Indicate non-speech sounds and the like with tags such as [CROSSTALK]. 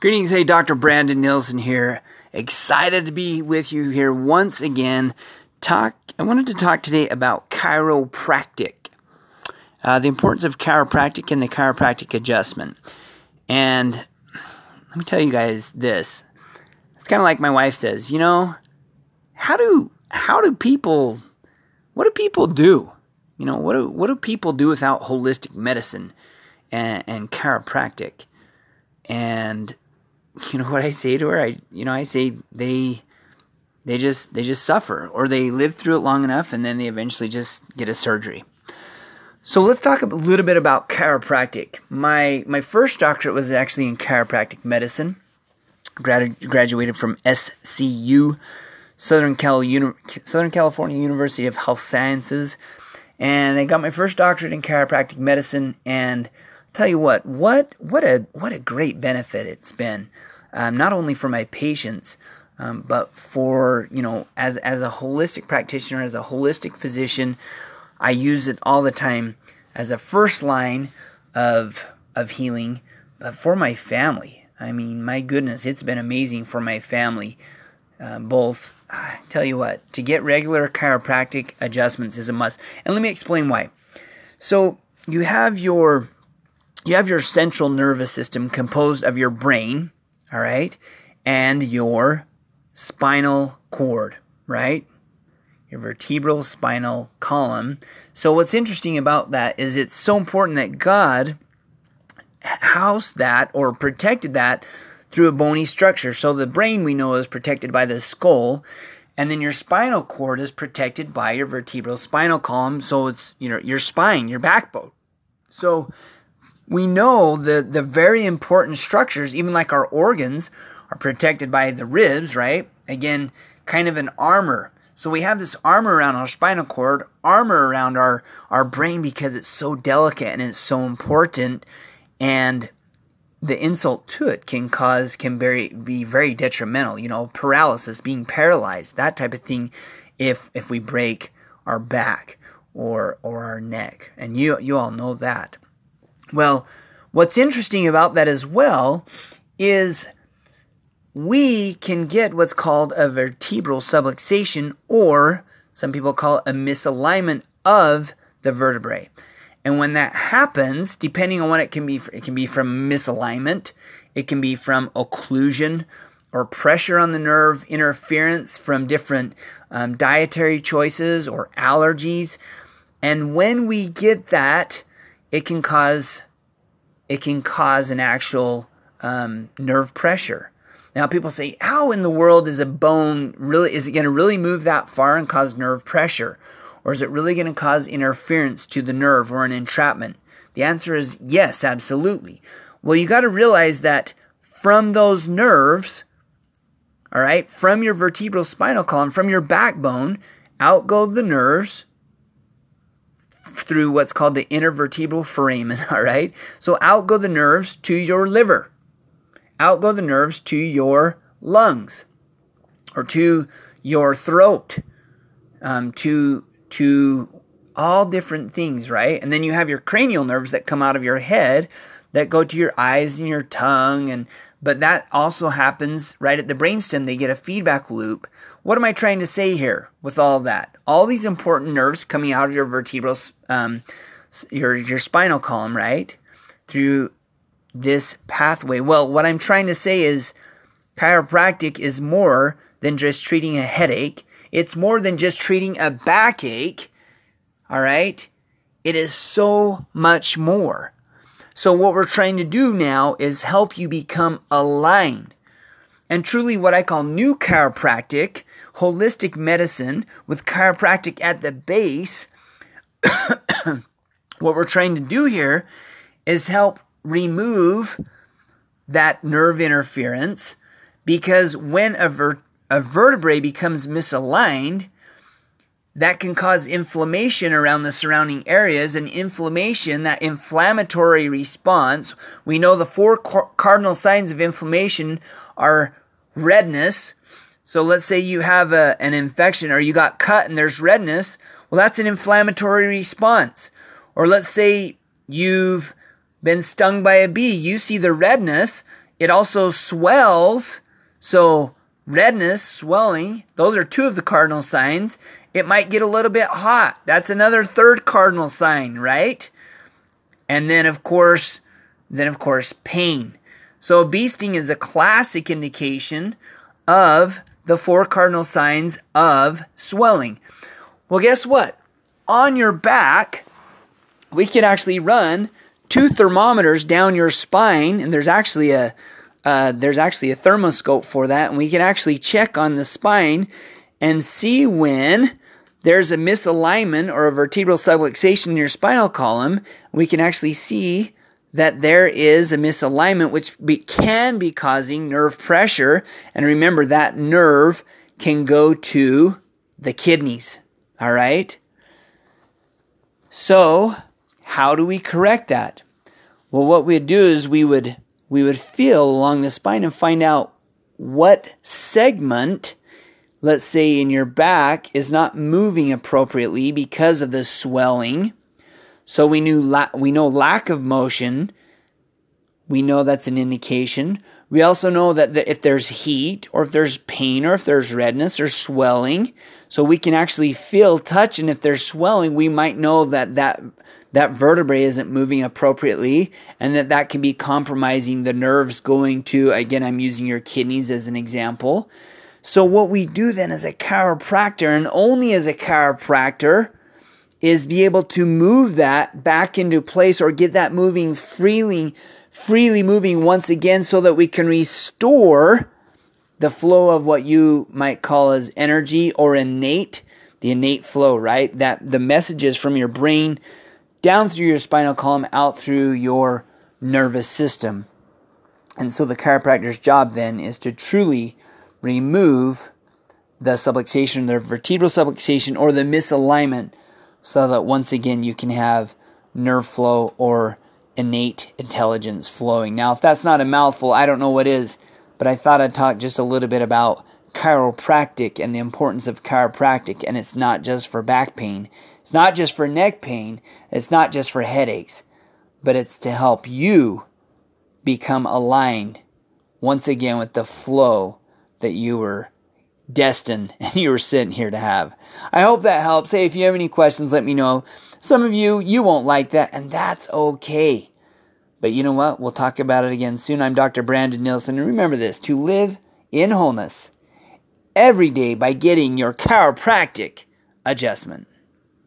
Greetings, hey, Dr. Brandon Nielsen here. Excited to be with you here once again. Talk. I wanted to talk today about chiropractic, uh, the importance of chiropractic and the chiropractic adjustment. And let me tell you guys this. It's kind of like my wife says. You know, how do how do people what do people do? You know, what do what do people do without holistic medicine and, and chiropractic? And [LAUGHS] you know what I say to her? I you know I say they they just they just suffer or they live through it long enough and then they eventually just get a surgery. So let's talk a little bit about chiropractic. My my first doctorate was actually in chiropractic medicine. Grad, graduated from SCU, Southern Cal Uni, Southern California University of Health Sciences, and I got my first doctorate in chiropractic medicine. And tell you what, what what a what a great benefit it's been um, not only for my patients, um, but for you know as as a holistic practitioner, as a holistic physician, I use it all the time as a first line of of healing, but for my family. I mean, my goodness, it's been amazing for my family. Uh, both, I tell you what, to get regular chiropractic adjustments is a must. And let me explain why. So you have your you have your central nervous system composed of your brain, all right, and your spinal cord, right? Your vertebral spinal column. So, what's interesting about that is it's so important that God housed that or protected that through a bony structure. So, the brain we know is protected by the skull, and then your spinal cord is protected by your vertebral spinal column. So, it's you know your spine, your backbone. So, we know the, the very important structures, even like our organs, are protected by the ribs, right? Again, kind of an armor. So we have this armor around our spinal cord, armor around our, our brain because it's so delicate and it's so important. And the insult to it can cause, can very, be very detrimental. You know, paralysis, being paralyzed, that type of thing if, if we break our back or, or our neck. And you, you all know that. Well, what's interesting about that as well is we can get what's called a vertebral subluxation, or some people call it a misalignment of the vertebrae. And when that happens, depending on what it can be, it can be from misalignment, it can be from occlusion or pressure on the nerve, interference from different um, dietary choices or allergies. And when we get that, it can cause it can cause an actual um, nerve pressure. Now people say, how in the world is a bone really is it going to really move that far and cause nerve pressure, or is it really going to cause interference to the nerve or an entrapment? The answer is yes, absolutely. Well, you got to realize that from those nerves, all right, from your vertebral spinal column, from your backbone, out go the nerves through what's called the intervertebral foramen, [LAUGHS] all right? So out go the nerves to your liver. Out go the nerves to your lungs or to your throat, um, to, to all different things, right? And then you have your cranial nerves that come out of your head that go to your eyes and your tongue and but that also happens right at the brainstem. They get a feedback loop. What am I trying to say here with all that? All these important nerves coming out of your vertebral, um, your your spinal column, right, through this pathway. Well, what I'm trying to say is, chiropractic is more than just treating a headache. It's more than just treating a backache. All right, it is so much more. So, what we're trying to do now is help you become aligned. And truly, what I call new chiropractic, holistic medicine with chiropractic at the base, [COUGHS] what we're trying to do here is help remove that nerve interference because when a, ver- a vertebrae becomes misaligned, that can cause inflammation around the surrounding areas and inflammation that inflammatory response we know the four cardinal signs of inflammation are redness so let's say you have a, an infection or you got cut and there's redness well that's an inflammatory response or let's say you've been stung by a bee you see the redness it also swells. So, redness, swelling, those are two of the cardinal signs. It might get a little bit hot. That's another third cardinal sign, right? And then, of course, then of course, pain. So, bee sting is a classic indication of the four cardinal signs of swelling. Well, guess what? On your back, we can actually run two thermometers down your spine, and there's actually a uh, there's actually a thermoscope for that, and we can actually check on the spine and see when there's a misalignment or a vertebral subluxation in your spinal column. We can actually see that there is a misalignment, which be, can be causing nerve pressure. And remember, that nerve can go to the kidneys. All right? So, how do we correct that? Well, what we'd do is we would we would feel along the spine and find out what segment, let's say in your back, is not moving appropriately because of the swelling. So we knew la- we know lack of motion. We know that's an indication. We also know that if there's heat or if there's pain or if there's redness or swelling, so we can actually feel touch and if there's swelling, we might know that that that vertebrae isn't moving appropriately and that that can be compromising the nerves going to again i'm using your kidneys as an example. So what we do then as a chiropractor and only as a chiropractor is be able to move that back into place or get that moving freely freely moving once again so that we can restore the flow of what you might call as energy or innate the innate flow right that the messages from your brain down through your spinal column, out through your nervous system. And so the chiropractor's job then is to truly remove the subluxation, the vertebral subluxation, or the misalignment so that once again you can have nerve flow or innate intelligence flowing. Now, if that's not a mouthful, I don't know what is, but I thought I'd talk just a little bit about chiropractic and the importance of chiropractic, and it's not just for back pain, it's not just for neck pain, it's not just for headaches, but it's to help you become aligned once again with the flow that you were destined [LAUGHS] and you were sent here to have. I hope that helps. Hey, if you have any questions, let me know. Some of you, you won't like that, and that's okay. But you know what? We'll talk about it again soon. I'm Dr. Brandon Nielsen, and remember this to live in wholeness every day by getting your chiropractic adjustment.